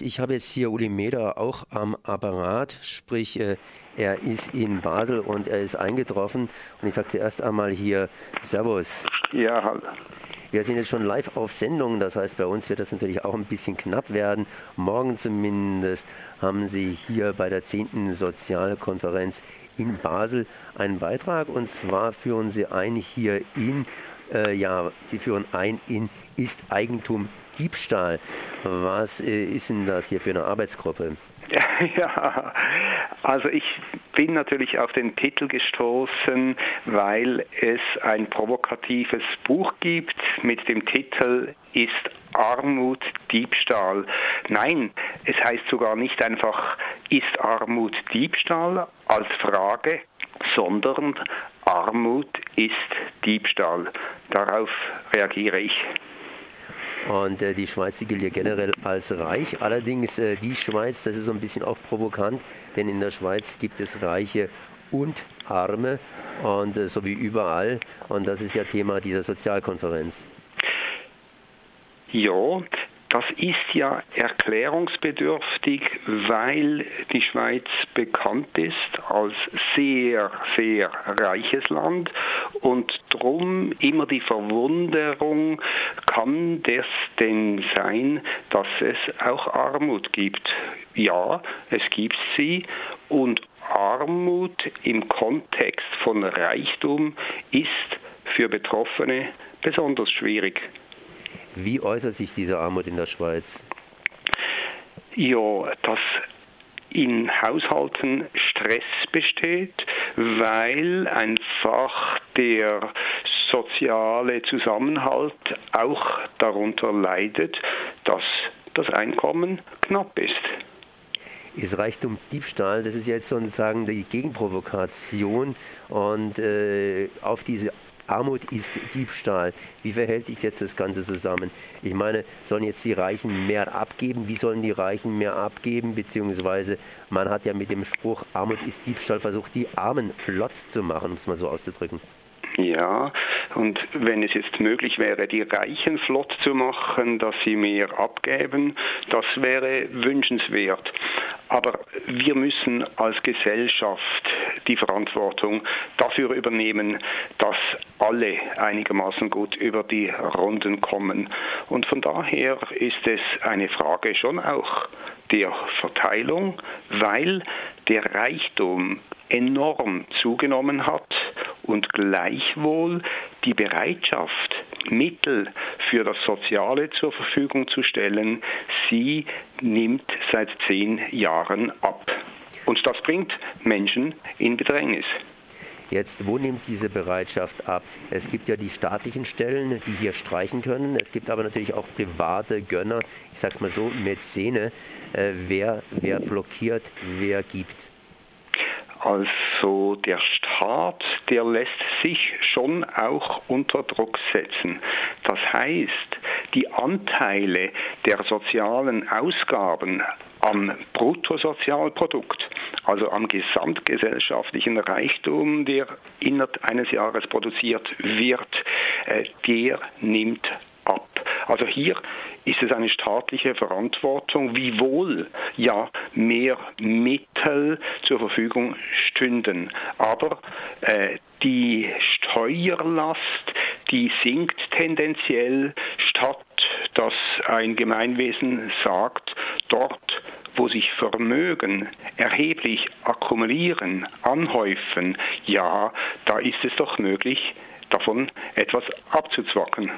Ich habe jetzt hier Uli Meder auch am Apparat, sprich äh, er ist in Basel und er ist eingetroffen. Und ich sage zuerst einmal hier Servus. Ja, hallo. Wir sind jetzt schon live auf Sendung, das heißt, bei uns wird das natürlich auch ein bisschen knapp werden. Morgen zumindest haben Sie hier bei der 10. Sozialkonferenz in Basel einen Beitrag und zwar führen Sie ein hier in, äh, ja, Sie führen ein in Ist Eigentum Diebstahl. Was äh, ist denn das hier für eine Arbeitsgruppe? Ja, also ich bin natürlich auf den Titel gestoßen, weil es ein provokatives Buch gibt mit dem Titel Ist Armut Diebstahl? Nein, es heißt sogar nicht einfach Ist Armut Diebstahl als Frage, sondern Armut ist Diebstahl. Darauf reagiere ich. Und äh, die Schweiz, die gilt ja generell als reich. Allerdings äh, die Schweiz, das ist so ein bisschen auch provokant, denn in der Schweiz gibt es Reiche und Arme und äh, so wie überall. Und das ist ja Thema dieser Sozialkonferenz. Ja, das ist ja erklärungsbedürftig, weil die Schweiz bekannt ist als sehr, sehr reiches Land und drum immer die Verwunderung, kann das denn sein, dass es auch Armut gibt? Ja, es gibt sie und Armut im Kontext von Reichtum ist für Betroffene besonders schwierig. Wie äußert sich diese Armut in der Schweiz? Ja, dass in Haushalten Stress besteht, weil einfach der soziale Zusammenhalt auch darunter leidet, dass das Einkommen knapp ist. Ist Reichtum Diebstahl, das ist jetzt sozusagen die Gegenprovokation und äh, auf diese Armut ist Diebstahl. Wie verhält sich jetzt das Ganze zusammen? Ich meine, sollen jetzt die Reichen mehr abgeben? Wie sollen die Reichen mehr abgeben? Beziehungsweise man hat ja mit dem Spruch Armut ist Diebstahl versucht, die Armen flott zu machen, um es mal so auszudrücken. Ja, und wenn es jetzt möglich wäre, die Reichen flott zu machen, dass sie mehr abgeben, das wäre wünschenswert. Aber wir müssen als Gesellschaft die Verantwortung dafür übernehmen, dass alle einigermaßen gut über die Runden kommen. Und von daher ist es eine Frage schon auch der Verteilung, weil der Reichtum enorm zugenommen hat und gleichwohl die Bereitschaft, Mittel für das Soziale zur Verfügung zu stellen, sie nimmt seit zehn Jahren ab. Und das bringt Menschen in Bedrängnis. Jetzt, wo nimmt diese Bereitschaft ab? Es gibt ja die staatlichen Stellen, die hier streichen können. Es gibt aber natürlich auch private Gönner, ich sag's mal so, Mäzene. Äh, wer, wer blockiert, wer gibt? Also der Staat, der lässt sich schon auch unter Druck setzen. Das heißt, die Anteile der sozialen Ausgaben am Bruttosozialprodukt, also am gesamtgesellschaftlichen Reichtum, der innerhalb eines Jahres produziert wird, äh, der nimmt ab. Also hier ist es eine staatliche Verantwortung, wiewohl ja mehr Mittel zur Verfügung stünden. Aber äh, die Steuerlast, die sinkt tendenziell, statt dass ein Gemeinwesen sagt, dort wo sich Vermögen erheblich akkumulieren, anhäufen, ja, da ist es doch möglich, davon etwas abzuzwacken.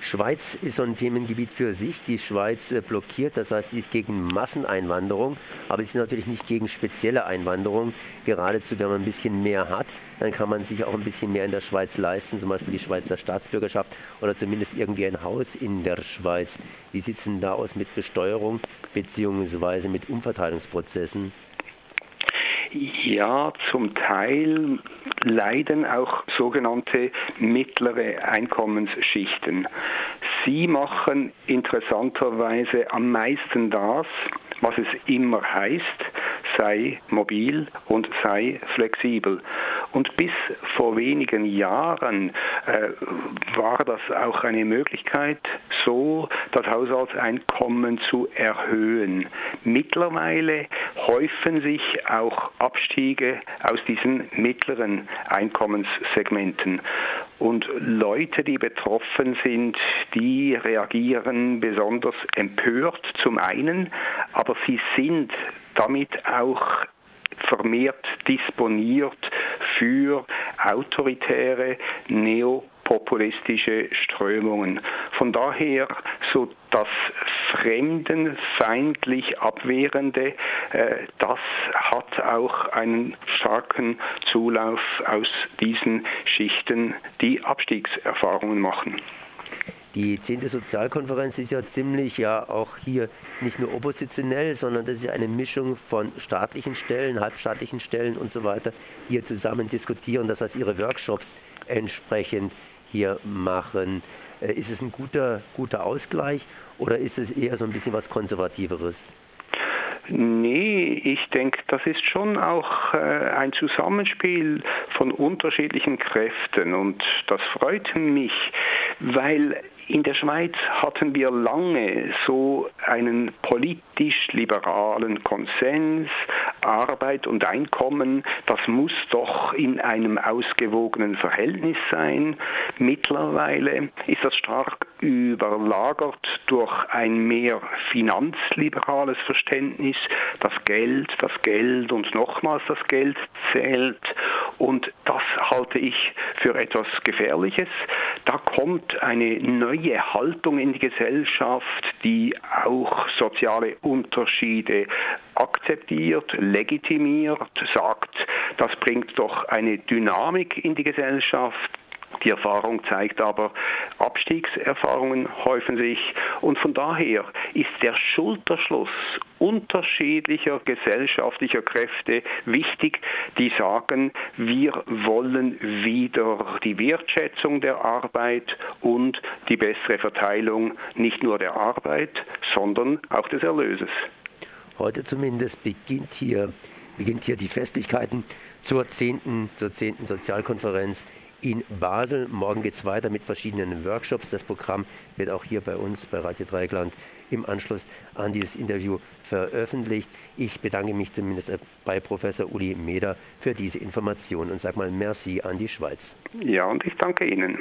Schweiz ist so ein Themengebiet für sich. Die Schweiz äh, blockiert, das heißt, sie ist gegen Masseneinwanderung, aber sie ist natürlich nicht gegen spezielle Einwanderung. Geradezu, wenn man ein bisschen mehr hat, dann kann man sich auch ein bisschen mehr in der Schweiz leisten, zum Beispiel die Schweizer Staatsbürgerschaft oder zumindest irgendwie ein Haus in der Schweiz. Wie sieht es denn da aus mit Besteuerung bzw. mit Umverteilungsprozessen? Ja, zum Teil leiden auch sogenannte mittlere Einkommensschichten. Sie machen interessanterweise am meisten das, was es immer heißt, sei mobil und sei flexibel. Und bis vor wenigen Jahren äh, war das auch eine Möglichkeit, so das Haushaltseinkommen zu erhöhen. Mittlerweile häufen sich auch Abstiege aus diesen mittleren Einkommenssegmenten. Und Leute, die betroffen sind, die reagieren besonders empört zum einen, aber sie sind damit auch vermehrt disponiert für autoritäre neopopulistische Strömungen. Von daher so das fremdenfeindlich Abwehrende, äh, das hat auch einen starken Zulauf aus diesen Schichten, die Abstiegserfahrungen machen. Die 10. Sozialkonferenz ist ja ziemlich ja auch hier nicht nur oppositionell, sondern das ist eine Mischung von staatlichen Stellen, halbstaatlichen Stellen und so weiter, die hier zusammen diskutieren, das heißt ihre Workshops entsprechend hier machen. Äh, ist es ein guter, guter Ausgleich oder ist es eher so ein bisschen was Konservativeres? Nee, ich denke, das ist schon auch äh, ein Zusammenspiel von unterschiedlichen Kräften und das freut mich, weil in der Schweiz hatten wir lange so einen politisch-liberalen Konsens, Arbeit und Einkommen, das muss doch in einem ausgewogenen Verhältnis sein. Mittlerweile ist das stark überlagert durch ein mehr finanzliberales Verständnis. Das Geld, das Geld und nochmals das Geld zählt. Und das halte ich für etwas Gefährliches. Da kommt eine neue Haltung in die Gesellschaft, die auch soziale Unterschiede akzeptiert, legitimiert, sagt, das bringt doch eine Dynamik in die Gesellschaft, die Erfahrung zeigt aber, Abstiegserfahrungen häufen sich und von daher ist der Schulterschluss unterschiedlicher gesellschaftlicher Kräfte wichtig, die sagen, wir wollen wieder die Wertschätzung der Arbeit und die bessere Verteilung nicht nur der Arbeit, sondern auch des Erlöses. Heute zumindest beginnt hier, beginnt hier die Festlichkeiten zur 10. Zur 10. Sozialkonferenz in Basel. Morgen geht es weiter mit verschiedenen Workshops. Das Programm wird auch hier bei uns bei Radio Dreieckland im Anschluss an dieses Interview veröffentlicht. Ich bedanke mich zumindest bei Professor Uli Meder für diese Information und sage mal Merci an die Schweiz. Ja, und ich danke Ihnen.